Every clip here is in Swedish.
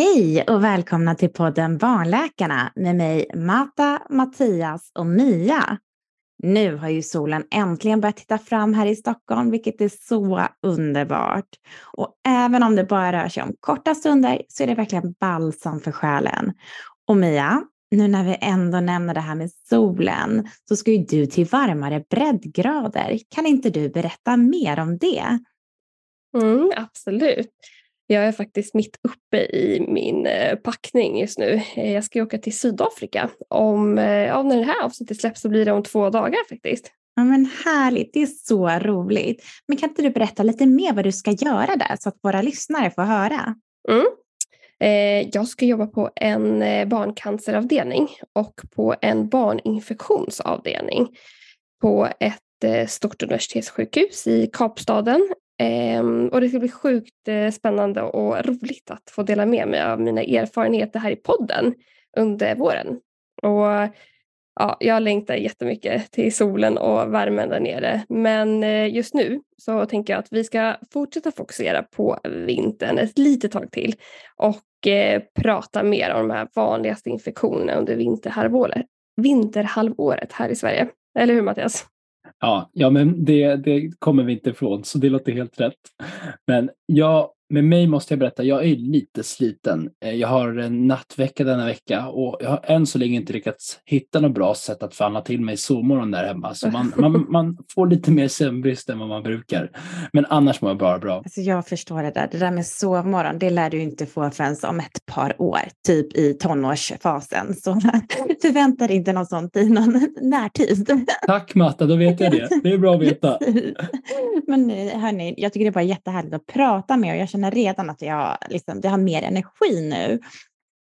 Hej och välkomna till podden Barnläkarna med mig Mata, Mattias och Mia. Nu har ju solen äntligen börjat titta fram här i Stockholm, vilket är så underbart. Och även om det bara rör sig om korta stunder så är det verkligen balsam för själen. Och Mia, nu när vi ändå nämner det här med solen så ska ju du till varmare breddgrader. Kan inte du berätta mer om det? Mm, absolut. Jag är faktiskt mitt uppe i min eh, packning just nu. Eh, jag ska åka till Sydafrika. Om, ja, när det här avsnittet släpps så blir det om två dagar faktiskt. Ja, men härligt, det är så roligt. Men kan inte du berätta lite mer vad du ska göra där så att våra lyssnare får höra? Mm. Jag ska jobba på en barncanceravdelning och på en barninfektionsavdelning på ett stort universitetssjukhus i Kapstaden Ehm, och det ska bli sjukt uh, spännande och roligt att få dela med mig av mina erfarenheter här i podden under våren. Och ja, jag längtar jättemycket till solen och värmen där nere. Men uh, just nu så tänker jag att vi ska fortsätta fokusera på vintern ett litet tag till och uh, prata mer om de här vanligaste infektionerna under vinterhalvåret, vinterhalvåret här i Sverige. Eller hur Mattias? Ja, ja men det, det kommer vi inte ifrån, så det låter helt rätt. Men jag med mig måste jag berätta, jag är lite sliten. Eh, jag har en nattvecka denna vecka och jag har än så länge inte lyckats hitta något bra sätt att förhandla till mig sovmorgon där hemma. Så man, man, man får lite mer sömnbrist än vad man brukar. Men annars mår jag bara bra. Alltså jag förstår det där. Det där med sovmorgon, det lär du inte få förrän om ett par år, typ i tonårsfasen. Så förvänta dig inte något sånt i någon närtid. Tack Matta, då vet jag det. Det är bra att veta. Men hörni, jag tycker det är bara jättehärligt att prata med er. Jag känner redan att jag, liksom, jag har mer energi nu.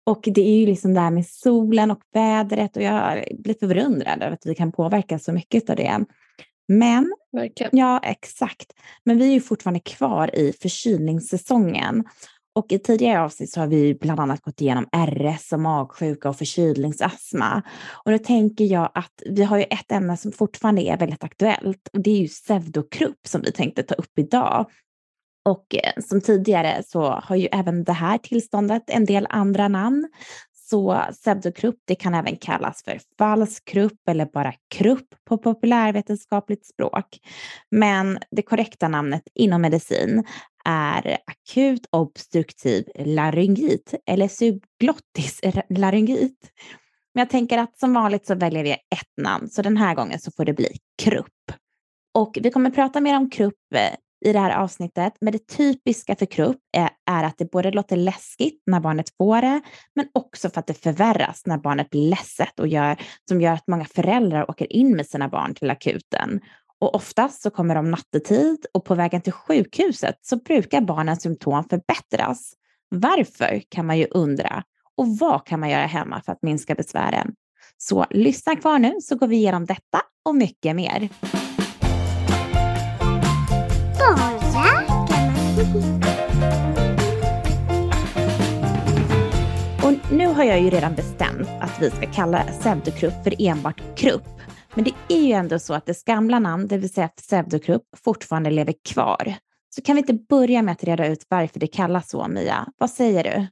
Och det är ju liksom det här med solen och vädret och jag blir förundrad över att vi kan påverka så mycket av det. Men, Verkligen. ja exakt, men vi är ju fortfarande kvar i förkylningssäsongen. Och i tidigare avsnitt så har vi bland annat gått igenom RS och magsjuka och förkylningsastma. Och då tänker jag att vi har ju ett ämne som fortfarande är väldigt aktuellt och det är ju pseudokrupp som vi tänkte ta upp idag. Och eh, som tidigare så har ju även det här tillståndet en del andra namn. Så pseudokrupp, det kan även kallas för falsk krupp eller bara krupp på populärvetenskapligt språk. Men det korrekta namnet inom medicin är akut obstruktiv laryngit eller subglottis laryngit. Men jag tänker att som vanligt så väljer vi ett namn, så den här gången så får det bli krupp. Och vi kommer prata mer om krupp eh, i det här avsnittet. Men det typiska för krupp är, är, att det både låter läskigt när barnet får det, men också för att det förvärras när barnet blir ledset och gör, som gör att många föräldrar åker in med sina barn till akuten. Och oftast så kommer de nattetid och på vägen till sjukhuset så brukar barnens symptom förbättras. Varför kan man ju undra. Och vad kan man göra hemma för att minska besvären? Så lyssna kvar nu så går vi igenom detta och mycket mer. Och nu har jag ju redan bestämt att vi ska kalla pseudokrupp för enbart krupp. Men det är ju ändå så att dess gamla namn, det vill säga pseudokrupp, fortfarande lever kvar. Så kan vi inte börja med att reda ut varför det kallas så, Mia? Vad säger du?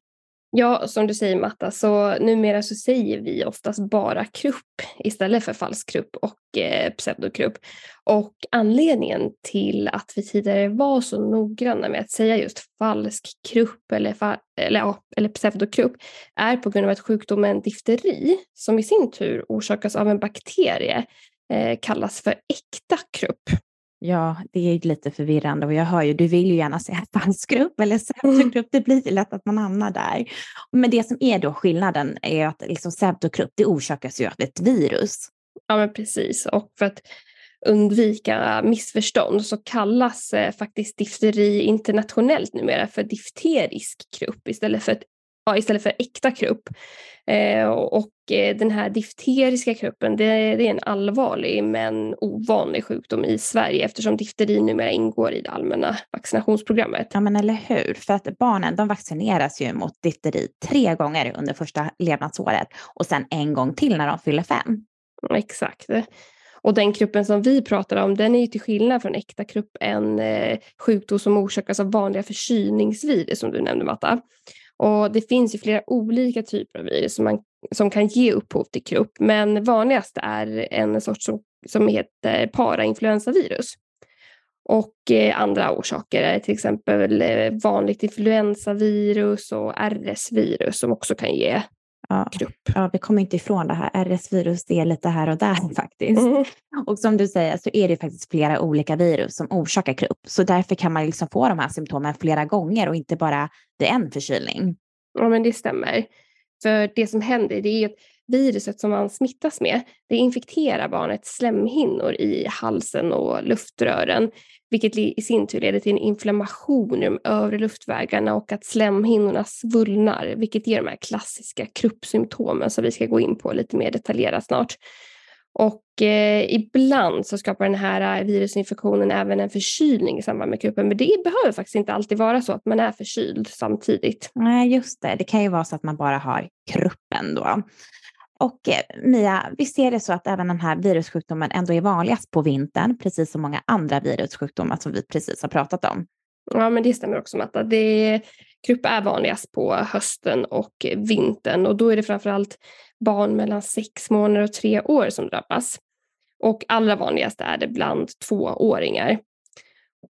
Ja, som du säger Matta, så numera så säger vi oftast bara krupp istället för falsk krupp och eh, pseudokrupp. Och anledningen till att vi tidigare var så noggranna med att säga just falsk krupp eller, fa eller, ja, eller pseudokrupp är på grund av att sjukdomen difteri, som i sin tur orsakas av en bakterie, eh, kallas för äkta krupp. Ja, det är lite förvirrande och jag hör ju, du vill ju gärna säga falskgrupp eller pseudogrupp, det blir lätt att man hamnar där. Men det som är då skillnaden är att liksom pseudogrupp, det orsakas ju av ett virus. Ja, men precis. Och för att undvika missförstånd så kallas eh, faktiskt difteri internationellt numera för difterisk krupp istället för ett istället för äkta krupp. Eh, och eh, den här difteriska kruppen det, det, är en allvarlig men ovanlig sjukdom i Sverige eftersom difteri numera ingår i det allmänna vaccinationsprogrammet. Ja men eller hur, för att barnen de vaccineras ju mot difteri tre gånger under första levnadsåret och sen en gång till när de fyller fem. Exakt. Och den gruppen som vi pratar om den är ju till skillnad från äkta krupp en eh, sjukdom som orsakas av vanliga förkylningsvirus som du nämnde Matta. Och det finns ju flera olika typer av virus som, man, som kan ge upphov till krupp, men vanligast är en sort som, som heter parainfluensavirus. Och eh, andra orsaker är till exempel eh, vanligt influensavirus och RS-virus som också kan ge Ja, krupp. ja, vi kommer inte ifrån det här. RS-virus, det är lite här och där faktiskt. Mm. Och som du säger så är det faktiskt flera olika virus som orsakar krupp. Så därför kan man liksom få de här symptomen flera gånger och inte bara vid en förkylning. Ja, men det stämmer. För det som händer det är att viruset som man smittas med, det infekterar barnets slemhinnor i halsen och luftrören, vilket i sin tur leder till en inflammation i de övre luftvägarna och att slemhinnorna svullnar, vilket ger de här klassiska kruppsymptomen som vi ska gå in på lite mer detaljerat snart. Och eh, ibland så skapar den här eh, virusinfektionen även en förkylning i samband med kruppen, men det behöver faktiskt inte alltid vara så att man är förkyld samtidigt. Nej, just det. Det kan ju vara så att man bara har kruppen då. Och eh, Mia, visst är det så att även den här virussjukdomen ändå är vanligast på vintern, precis som många andra virussjukdomar som vi precis har pratat om? Ja, men det stämmer också Matta. Det, krupp är vanligast på hösten och vintern och då är det framförallt barn mellan sex månader och tre år som drabbas. Och allra vanligast är det bland tvååringar.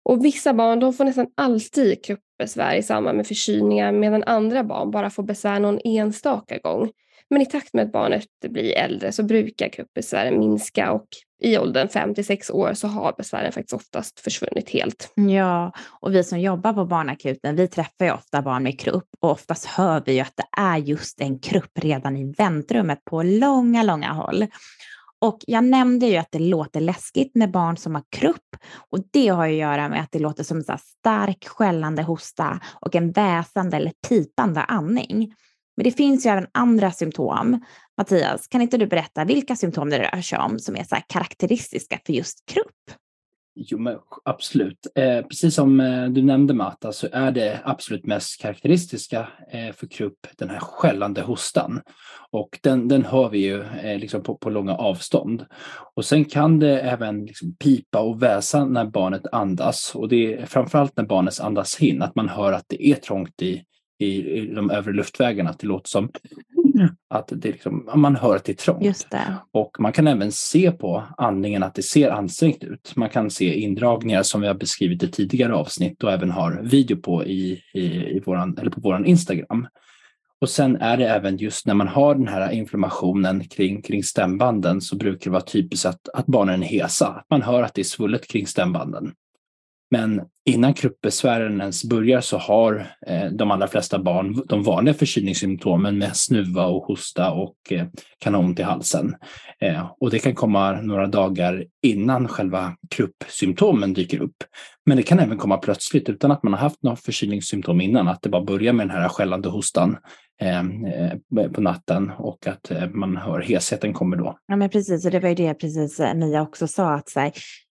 Och vissa barn de får nästan alltid kruppbesvär i samband med förkylningar medan andra barn bara får besvär någon enstaka gång. Men i takt med att barnet blir äldre så brukar kruppbesvären minska och i åldern 5 till 6 år så har besvären faktiskt oftast försvunnit helt. Ja, och vi som jobbar på barnakuten, vi träffar ju ofta barn med krupp och oftast hör vi ju att det är just en krupp redan i väntrummet på långa, långa håll. Och jag nämnde ju att det låter läskigt med barn som har krupp och det har ju att göra med att det låter som en stark skällande hosta och en väsande eller pipande andning. Men det finns ju även andra symptom. Mattias, kan inte du berätta vilka symptom det rör sig om som är så karaktäristiska för just krupp? Jo, men absolut. Eh, precis som eh, du nämnde Matta så är det absolut mest karaktäristiska eh, för krupp den här skällande hostan. Och den, den hör vi ju eh, liksom på, på långa avstånd. Och sen kan det även liksom pipa och väsa när barnet andas. Och det är framförallt när barnet andas in, att man hör att det är trångt i, i, de övre luftvägarna. Att det låter som att det liksom, man hör att det är trångt. Det. Och man kan även se på andningen att det ser ansträngt ut. Man kan se indragningar som vi har beskrivit i tidigare avsnitt och även har video på i, i, i våran, eller på vår Instagram. Och sen är det även just när man har den här inflammationen kring, kring stämbanden så brukar det vara typiskt att, att barnen är hesa. Att man hör att det är svullet kring stämbanden. Men innan kruppbesvären ens börjar så har eh, de allra flesta barn de vanliga förkylningssymptomen med snuva och hosta och eh, kan ha ont i halsen. Eh, och det kan komma några dagar innan själva kruppsymptomen dyker upp. Men det kan även komma plötsligt utan att man har haft några förkylningssymptom innan, att det bara börjar med den här skällande hostan på natten och att man hör hesheten kommer då. Ja, men precis, och det var ju det precis Mia också sa, att så här,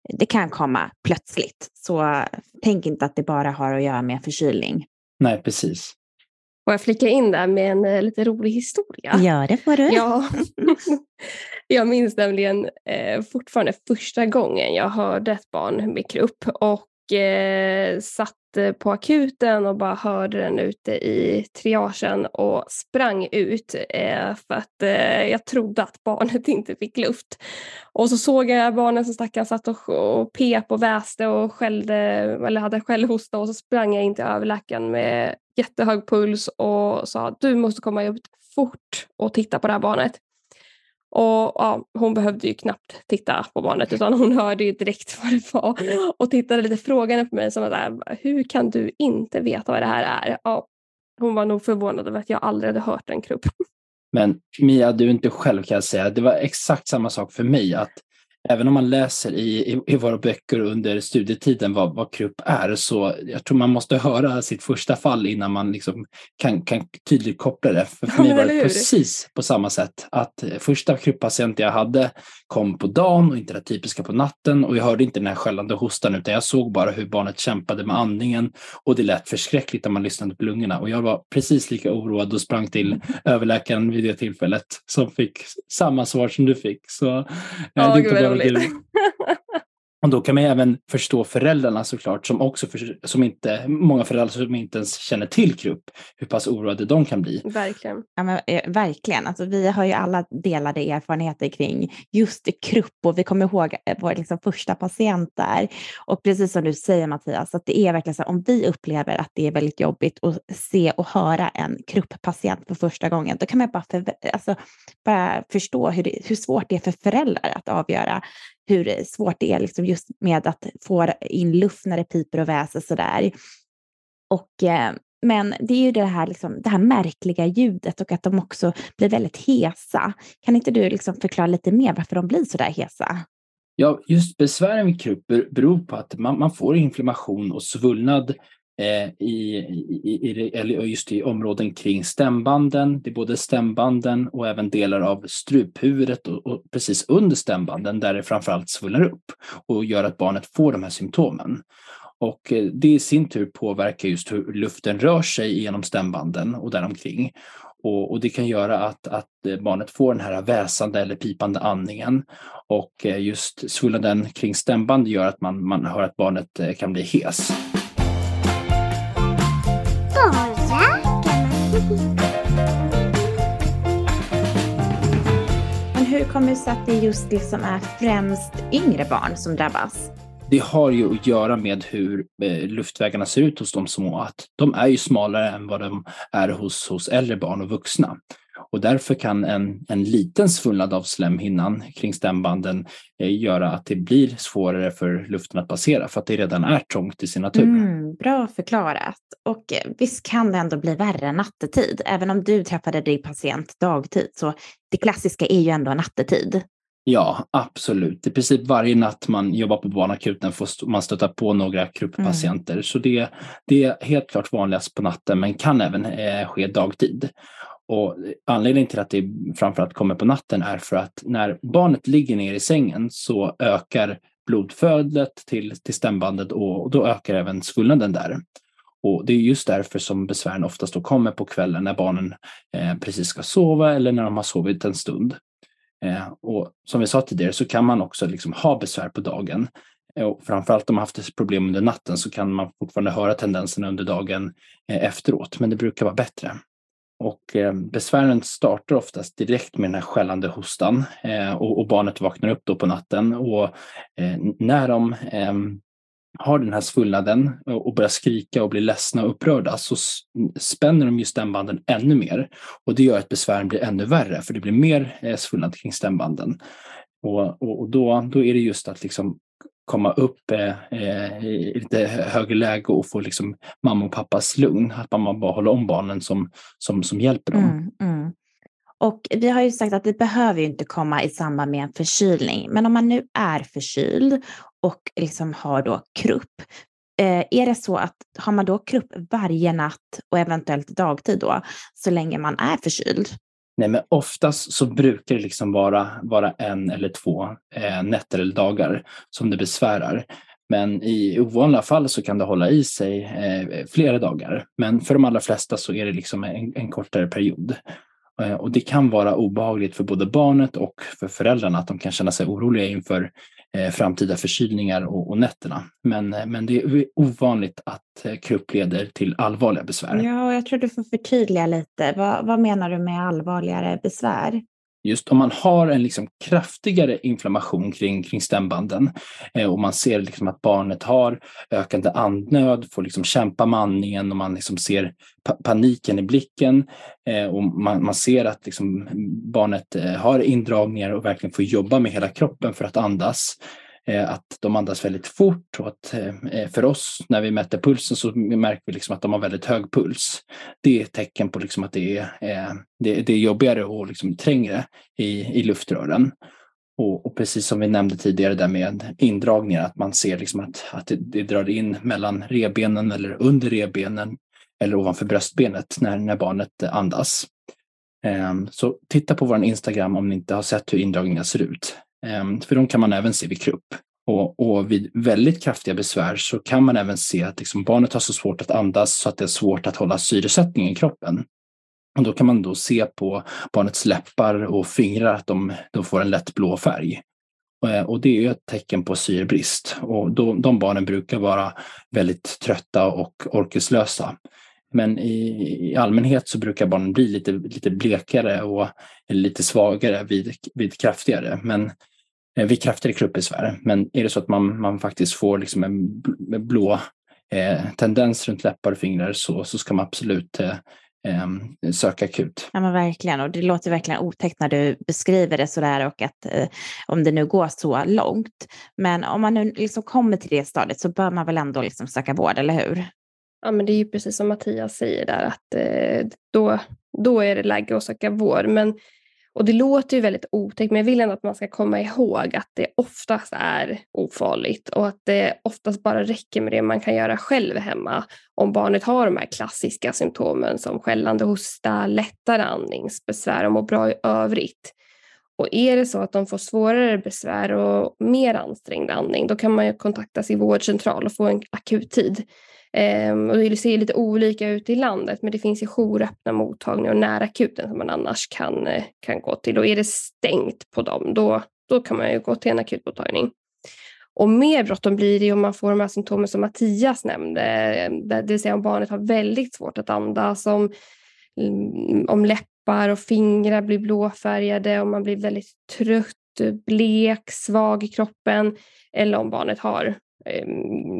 det kan komma plötsligt. Så tänk inte att det bara har att göra med förkylning. Nej, precis. Får jag flika in där med en eh, lite rolig historia? Ja, det får du. Ja. jag minns nämligen eh, fortfarande första gången jag hörde ett barn med krupp och eh, satt eh, på akuten och bara hörde den ute i triagen och sprang ut eh, för att eh, jag trodde att barnet inte fick luft. Och så såg jag barnen som stackaren satt och, och pep och väste och skällde, eller hade skällhosta och så sprang jag in till överläkaren med jättehög puls och sa du måste komma ut fort och titta på det här barnet. Och ja, hon behövde ju knappt titta på barnet utan hon hörde ju direkt vad det var och tittade lite frågande på mig som att hur kan du inte veta vad det här är? Ja, hon var nog förvånad över att jag aldrig hade hört en krupp. Men Mia, du är inte själv kan jag säga. Det var exakt samma sak för mig. att även om man läser i, i, i, våra böcker under studietiden vad, vad krupp är, så jag tror man måste höra sitt första fall innan man liksom kan, kan tydligt koppla det. För, för mig var det precis på samma sätt. Att första krupppatient jag hade kom på dagen och inte det typiska på natten och jag hörde inte den här skällande hostan utan jag såg bara hur barnet kämpade med andningen och det lät förskräckligt när man lyssnade på lungorna och jag var precis lika oroad och sprang till överläkaren vid det tillfället som fick samma svar som du fick. Så, ja, gud vad roligt. Och då kan man även förstå föräldrarna såklart, som också för, som inte, många föräldrar som inte ens känner till krupp, hur pass oroade de kan bli. Verkligen. Ja, men, eh, verkligen. Alltså, vi har ju alla delade erfarenheter kring just krupp och vi kommer ihåg eh, vår liksom, första patient där. Och precis som du säger Mattias, att det är verkligen så om vi upplever att det är väldigt jobbigt att se och höra en krupppatient för första gången, då kan man bara, för, alltså, bara förstå hur, det, hur svårt det är för föräldrar att avgöra hur svårt det är liksom just med att få in luft när det piper och väser sådär. Och, eh, men det är ju det här, liksom, det här märkliga ljudet och att de också blir väldigt hesa. Kan inte du liksom förklara lite mer varför de blir så där hesa? Ja, just besvären vid krupp beror på att man, man får inflammation och svullnad Eh, i, i, i, eller just i områden kring stämbanden. Det är både stämbanden och även delar av struphuvudet och, och precis under stämbanden där det framförallt svullnar upp och gör att barnet får de här symptomen. Och eh, det i sin tur påverkar just hur luften rör sig genom stämbanden och däromkring. Och, och det kan göra att, att eh, barnet får den här väsande eller pipande andningen. Och just svullnaden kring stämband gör att man, man hör att barnet kan bli hes. Men hur kommer det sig att det just liksom är främst yngre barn som drabbas? Det har ju att göra med hur eh, luftvägarna ser ut hos de små. Att de är ju smalare än vad de är hos, hos äldre barn och vuxna. Och därför kan en, en liten svullnad av slemhinnan kring stämbanden eh, göra att det blir svårare för luften att passera för att det redan är trångt i sin natur. Mm, bra förklarat. Och eh, visst kan det ändå bli värre nattetid, även om du träffade din patient dagtid. Så det klassiska är ju ändå nattetid. Ja, absolut. I princip varje natt man jobbar på barnakuten får man stöta på några krupppatienter. Mm. Så det, det är helt klart vanligast på natten men kan även eh, ske dagtid. Och anledningen till att det framförallt kommer på natten är för att när barnet ligger ner i sängen så ökar blodflödet till, till stämbandet och, då ökar även svullnaden där. Och det är just därför som besvären oftast då kommer på kvällen när barnen eh, precis ska sova eller när de har sovit en stund. Eh, och som vi sa tidigare så kan man också liksom ha besvär på dagen. Eh, och framförallt om man haft problem under natten så kan man fortfarande höra tendenserna under dagen eh, efteråt, men det brukar vara bättre. Och eh, besvären startar oftast direkt med den här skällande hostan eh, och, och, barnet vaknar upp då på natten. Och eh, när de ehm, har den här svullnaden och börjar skrika och blir ledsna och upprörda så spänner de ju stämbanden ännu mer. Och det gör att besvären blir ännu värre för det blir mer eh, svullnad kring stämbanden. Och, och, och, då, då är det just att liksom komma upp eh, eh i lite högre läge och få liksom mamma och pappas lugn. Att mamma bara håller om barnen som, som, som hjälper dem. Mm, mm. Och vi har ju sagt att det behöver ju inte komma i samband med en förkylning. Men om man nu är förkyld och liksom har då krupp, eh, är det så att har man då krupp varje natt och eventuellt dagtid då, så länge man är förkyld? Nej, men oftast så brukar det liksom vara, vara en eller två eh, nätter eller dagar som det besvärar. Men i ovanliga fall så kan det hålla i sig eh, flera dagar. Men för de allra flesta så är det liksom en, en kortare period. Eh, och det kan vara obehagligt för både barnet och för föräldrarna att de kan känna sig oroliga inför Eh, framtida förkylningar och, och nätterna. Men, eh, men det är ovanligt att eh, krupp leder till allvarliga besvär. Ja, jag tror du får förtydliga lite. Vad, vad menar du med allvarligare besvär? Just om man har en liksom kraftigare inflammation kring, kring stämbanden eh, och man ser liksom att barnet har ökande andnöd, får liksom kämpa med andningen och man liksom ser pa paniken i blicken eh, och man, man ser att liksom barnet eh, har indragningar och verkligen får jobba med hela kroppen för att andas. Eh, att de andas väldigt fort och att eh, eh, för oss när vi mäter pulsen så märker vi liksom att de har väldigt hög puls. Det är ett tecken på liksom att det är, det, det är jobbigare och liksom trängre i, i luftrören. Och, och, precis som vi nämnde tidigare där med indragningar, att man ser liksom att, att det, det drar in mellan rebenen eller under rebenen eller ovanför bröstbenet när, när barnet andas. Ehm, så titta på vår Instagram om ni inte har sett hur indragningar ser ut. Ehm, för de kan man även se vid krupp. Och, och, vid väldigt kraftiga besvär så kan man även se att liksom barnet har så svårt att andas så att det är svårt att hålla syresättningen i kroppen. Och då kan man då se på barnets läppar och fingrar att de, de får en lätt blå färg. Eh, och det är ett tecken på syrebrist. Och då, de barnen brukar vara väldigt trötta och orkeslösa. Men i, i, allmänhet så brukar barnen bli lite, lite blekare och lite svagare vid, vid kraftigare. Men vid kraftigare kruppbesvär. Men är det så att man, man faktiskt får liksom en blå eh, tendens runt läppar och fingrar så, så ska man absolut eh, eh, söka akut. Ja men verkligen och det låter verkligen otäckt när du beskriver det sådär och att eh, om det nu går så långt. Men om man nu liksom kommer till det stadiet så bör man väl ändå liksom söka vård, eller hur? Ja men det är ju precis som Mattias säger där att eh, då, då är det läge att söka vård. Men och det låter ju väldigt otäckt, men jag vill ändå att man ska komma ihåg att det oftast är ofarligt och att det oftast bara räcker med det man kan göra själv hemma om barnet har de här klassiska symptomen som skällande hosta, lättare andningsbesvär och mår bra i övrigt. Och är det så att de får svårare besvär och mer ansträngd andning, då kan man ju kontakta sin vårdcentral och få en akuttid. Um, och det ser lite olika ut i landet men det finns ju jouröppna mottagningar och nära akuten som man annars kan, eh, kan gå till. Och är det stängt på dem då, då kan man ju gå till en akutmottagning. Och mer bråttom blir det om man får de här symptomen som Mattias nämnde, det vill säga om barnet har väldigt svårt att andas, om, mm, om läppar och fingrar blir blåfärgade, om man blir väldigt trött, blek, svag i kroppen eller om barnet har Eh,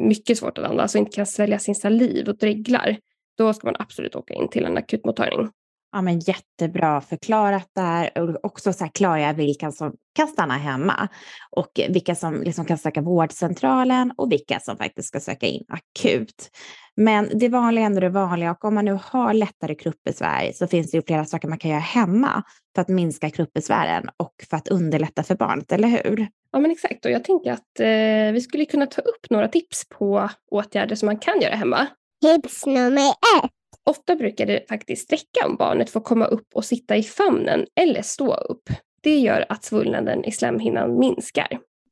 mycket svårt att andas och inte kan svälja sin saliv och dreglar, då ska man absolut åka in till en akutmottagning. Ja, men jättebra förklarat där och också så här klargöra vilka som kan stanna hemma och vilka som liksom kan söka vårdcentralen och vilka som faktiskt ska söka in akut. Men det vanliga är ändå det vanliga och om man nu har lättare kruppbesvär så finns det ju flera saker man kan göra hemma för att minska kruppbesvären och för att underlätta för barnet, eller hur? Ja men exakt och jag tänker att eh, vi skulle kunna ta upp några tips på åtgärder som man kan göra hemma. Tips nummer ett. Ofta brukar det faktiskt räcka om barnet får komma upp och sitta i famnen eller stå upp. Det gör att svullnaden i slemhinnan minskar.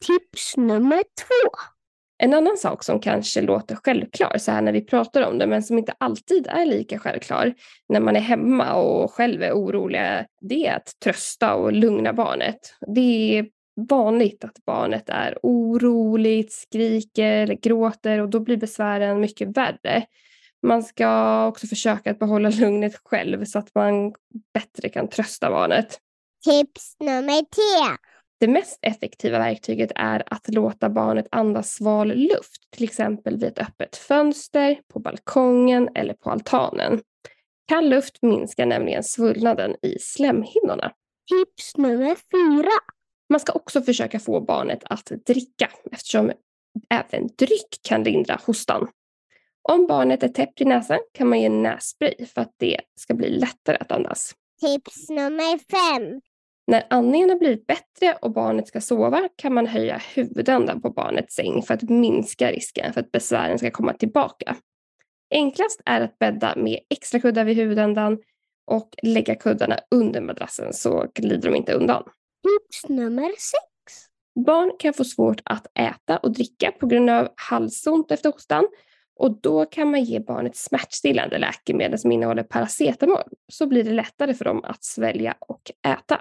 Tips nummer två. En annan sak som kanske låter självklar så här när vi pratar om det men som inte alltid är lika självklar när man är hemma och själv är orolig det är att trösta och lugna barnet. Det är vanligt att barnet är oroligt, skriker eller gråter och då blir besvären mycket värre. Man ska också försöka att behålla lugnet själv så att man bättre kan trösta barnet. Tips nummer tre. Det mest effektiva verktyget är att låta barnet andas sval luft, till exempel vid ett öppet fönster, på balkongen eller på altanen. Kall luft minskar nämligen svullnaden i slemhinnorna. Tips nummer fyra. Man ska också försöka få barnet att dricka eftersom även dryck kan lindra hostan. Om barnet är täppt i näsan kan man ge nässpray för att det ska bli lättare att andas. Tips nummer fem. När andningen har blivit bättre och barnet ska sova kan man höja huvudändan på barnets säng för att minska risken för att besvären ska komma tillbaka. Enklast är att bädda med extra kuddar vid huvudändan och lägga kuddarna under madrassen så glider de inte undan. Tips nummer sex. Barn kan få svårt att äta och dricka på grund av halsont efter hostan och då kan man ge barnet smärtstillande läkemedel som innehåller paracetamol så blir det lättare för dem att svälja och äta.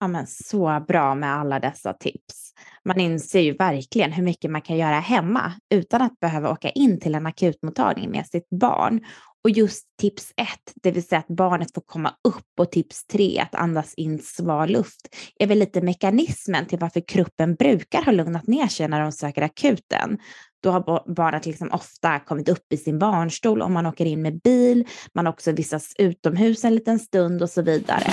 Ja, men så bra med alla dessa tips. Man inser ju verkligen hur mycket man kan göra hemma utan att behöva åka in till en akutmottagning med sitt barn. Och just tips ett, det vill säga att barnet får komma upp och tips tre, att andas in sval luft, är väl lite mekanismen till varför kroppen brukar ha lugnat ner sig när de söker akuten. Då har barnet liksom ofta kommit upp i sin barnstol om man åker in med bil, man också vistas utomhus en liten stund och så vidare.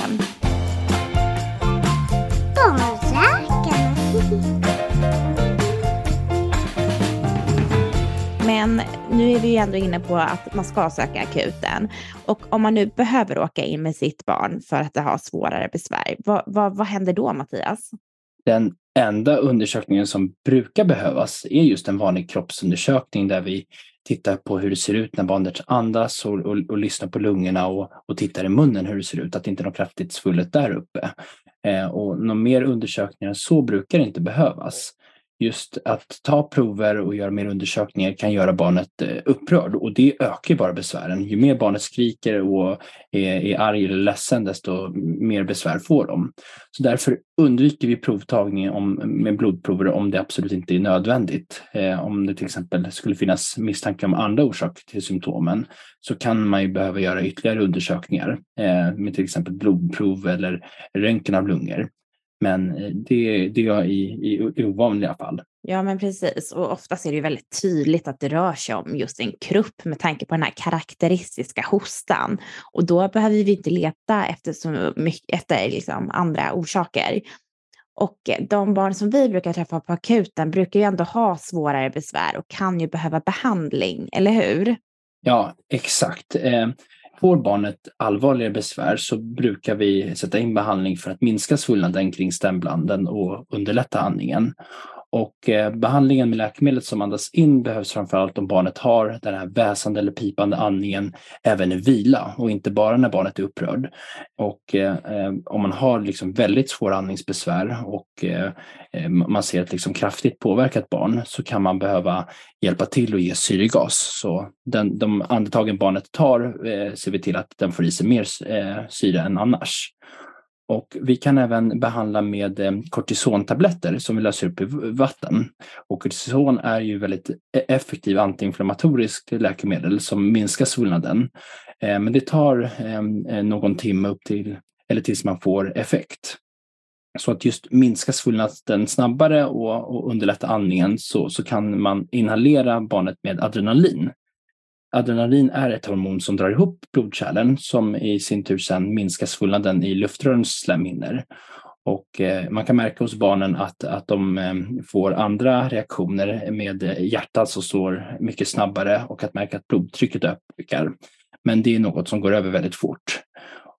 Men nu är vi ju ändå inne på att man ska söka akuten. Och om man nu behöver åka in med sitt barn för att det har svårare besvär, vad, vad, vad händer då Mattias? Den enda undersökningen som brukar behövas är just en vanlig kroppsundersökning där vi tittar på hur det ser ut när barnet andas och, och, och lyssnar på lungorna och, och tittar i munnen hur det ser ut, att det inte är något kraftigt svullet där uppe. Eh, och någon mer undersökningar än så brukar inte behövas just att ta prover och göra mer undersökningar kan göra barnet eh, upprörd och det ökar bara besvären. Ju mer barnet skriker och är, är arg eller ledsen desto mer besvär får de. Så därför undviker vi provtagning om, med blodprover om det absolut inte är nödvändigt. Eh, om det till exempel skulle finnas misstanke om andra orsaker till symptomen så kan man ju behöva göra ytterligare undersökningar eh, med till exempel blodprov eller röntgen av lungor. Men eh, det, det är i, i, i ovanliga fall. Ja, men precis. Och oftast är det ju väldigt tydligt att det rör sig om just en krupp med tanke på den här karaktäristiska hostan. Och då behöver vi inte leta efter, så mycket, efter liksom andra orsaker. Och de barn som vi brukar träffa på akuten brukar ju ändå ha svårare besvär och kan ju behöva behandling, eller hur? Ja, exakt. Får barnet allvarligare besvär så brukar vi sätta in behandling för att minska svullnaden kring stämblanden och underlätta andningen. Och eh, behandlingen med läkemedlet som andas in behövs framförallt om barnet har den här väsande eller pipande andningen även i vila och inte bara när barnet är upprörd. Och eh, eh om man har liksom väldigt svåra andningsbesvär och eh, eh man ser ett liksom kraftigt påverkat barn så kan man behöva hjälpa till och ge syrgas. Så den, de andetagen barnet tar eh, ser vi till att den får i sig mer eh, syre än annars. Och vi kan även behandla med eh, kortisontabletter som vi löser upp i vatten. Och kortison är ju väldigt e-, effektiv antiinflammatoriskt läkemedel som minskar svullnaden. Eh, men det tar ehm, eh, någon timme upp till, eller tills man får effekt. Så att just minska svullnaden snabbare och, och underlätta andningen så, så kan man inhalera barnet med adrenalin. Adrenalin är ett hormon som drar ihop blodkärlen som i sin tur sedan minskar svullnaden i luftrörens slemhinnor. Och eh, man kan märka hos barnen att, att de eh, får andra reaktioner med hjärtat som slår mycket snabbare och att märka att blodtrycket ökar. Men det är något som går över väldigt fort.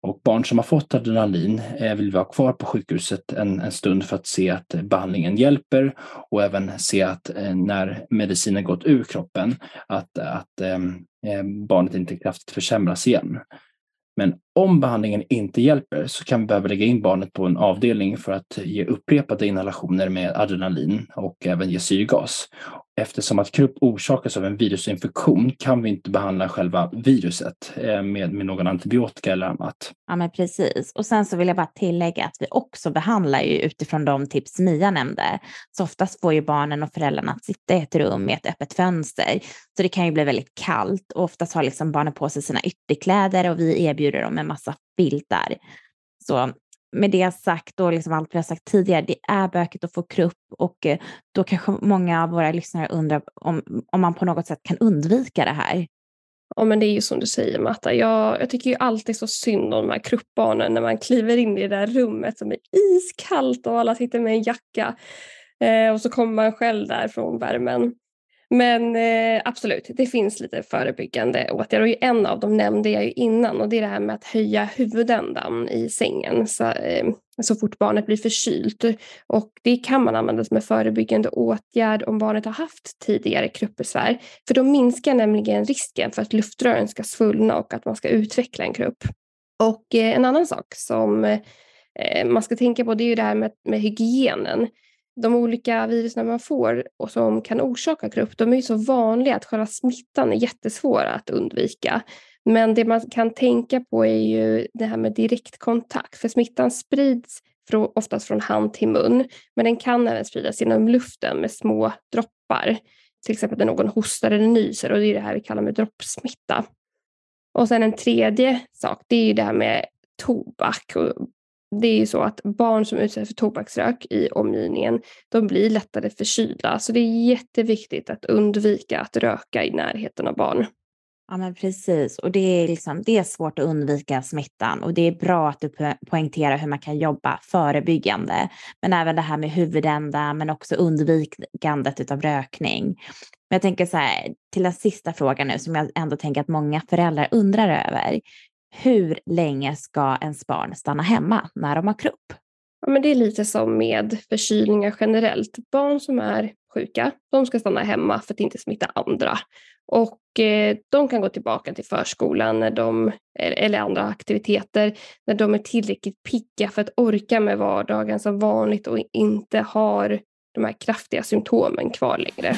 Och barn som har fått adrenalin eh, vill vi ha kvar på sjukhuset en, en stund för att se att eh, behandlingen hjälper och även se att eh, när medicinen gått ur kroppen att, att eh, barnet inte kraftigt försämras igen. Men om behandlingen inte hjälper så kan vi behöva lägga in barnet på en avdelning för att ge upprepade inhalationer med adrenalin och även ge syrgas. Eftersom att krupp orsakas av en virusinfektion kan vi inte behandla själva viruset eh, med, med någon antibiotika eller annat. Ja, men precis. Och sen så vill jag bara tillägga att vi också behandlar ju utifrån de tips Mia nämnde. Så oftast får ju barnen och föräldrarna att sitta i ett rum med ett öppet fönster. Så det kan ju bli väldigt kallt och oftast har liksom barnen på sig sina ytterkläder och vi erbjuder dem en massa filtar. Så med det sagt och liksom allt vi har sagt tidigare, det är bökigt att få krupp och eh, då kanske många av våra lyssnare undrar om, om man på något sätt kan undvika det här. Ja men det är ju som du säger Matta, jag, jag tycker ju alltid så synd om de här kruppbarnen när man kliver in i det där rummet som är iskallt och alla sitter med en jacka eh, och så kommer man själv där från värmen. Men eh, absolut, det finns lite förebyggande åtgärder och en av dem nämnde jag ju innan och det är det här med att höja huvudändan i sängen så, eh, så fort barnet blir förkylt. Och det kan man använda som en förebyggande åtgärd om barnet har haft tidigare kruppbesvär. För då minskar nämligen risken för att luftrören ska svullna och att man ska utveckla en krupp. Och eh, en annan sak som eh, man ska tänka på det är ju det här med, med hygienen de olika virusen man får och som kan orsaka krupp, de är ju så vanliga att själva smittan är jättesvår att undvika. Men det man kan tänka på är ju det här med direktkontakt, för smittan sprids oftast från hand till mun, men den kan även spridas genom luften med små droppar. Till exempel när någon hostar eller nyser och det är det här vi kallar med droppsmitta. Och sen en tredje sak, det är ju det här med tobak och det är ju så att barn som utsätts för tobaksrök i omgivningen, de blir lättare förkylda. Så det är jätteviktigt att undvika att röka i närheten av barn. Ja, men precis. Och det är, liksom, det är svårt att undvika smittan och det är bra att du poängterar hur man kan jobba förebyggande. Men även det här med huvudända, men också undvikandet av rökning. Men jag tänker så här, till den sista frågan nu som jag ändå tänker att många föräldrar undrar över hur länge ska ens barn stanna hemma när de har krupp? Ja, men det är lite som med förkylningar generellt. Barn som är sjuka, de ska stanna hemma för att inte smitta andra. Och eh, de kan gå tillbaka till förskolan när de, eh, eller andra aktiviteter när de är tillräckligt pigga för att orka med vardagen som vanligt och inte har de här kraftiga symptomen kvar längre.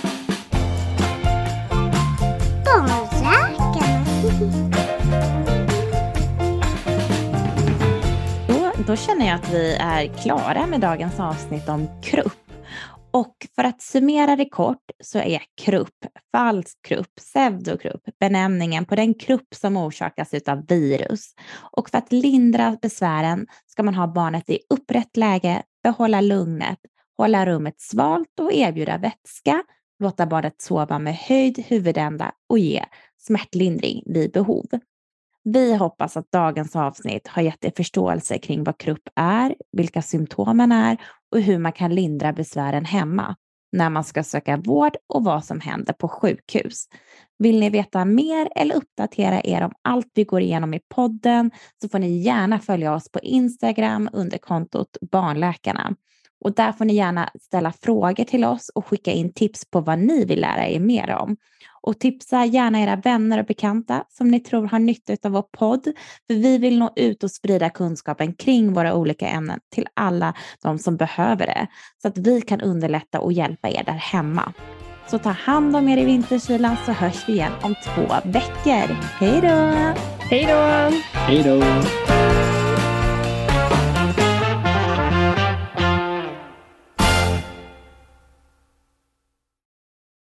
Då, känner jag att vi är klara med dagens avsnitt om krupp. Och för att summera det kort så är krupp, falsk krupp, pseudokrupp benämningen på den krupp som orsakas av virus. Och för att lindra besvären ska man ha barnet i upprätt läge, behålla lugnet, hålla rummet svalt och erbjuda vätska, låta barnet sova med höjd huvudända och ge smärtlindring vid behov. Vi hoppas att dagens avsnitt har gett er förståelse kring vad krupp är, vilka symptomen är och hur man kan lindra besvären hemma när man ska söka vård och vad som händer på sjukhus. Vill ni veta mer eller uppdatera er om allt vi går igenom i podden så får ni gärna följa oss på Instagram under kontot Barnläkarna. Och där får ni gärna ställa frågor till oss och skicka in tips på vad ni vill lära er mer om. Och tipsa gärna era vänner och bekanta som ni tror har nytta av vår podd. För vi vill nå ut och sprida kunskapen kring våra olika ämnen till alla de som behöver det. Så att vi kan underlätta och hjälpa er där hemma. Så ta hand om er i vinterkylan så hörs vi igen om två veckor. Hej då! Hej då! Hej då!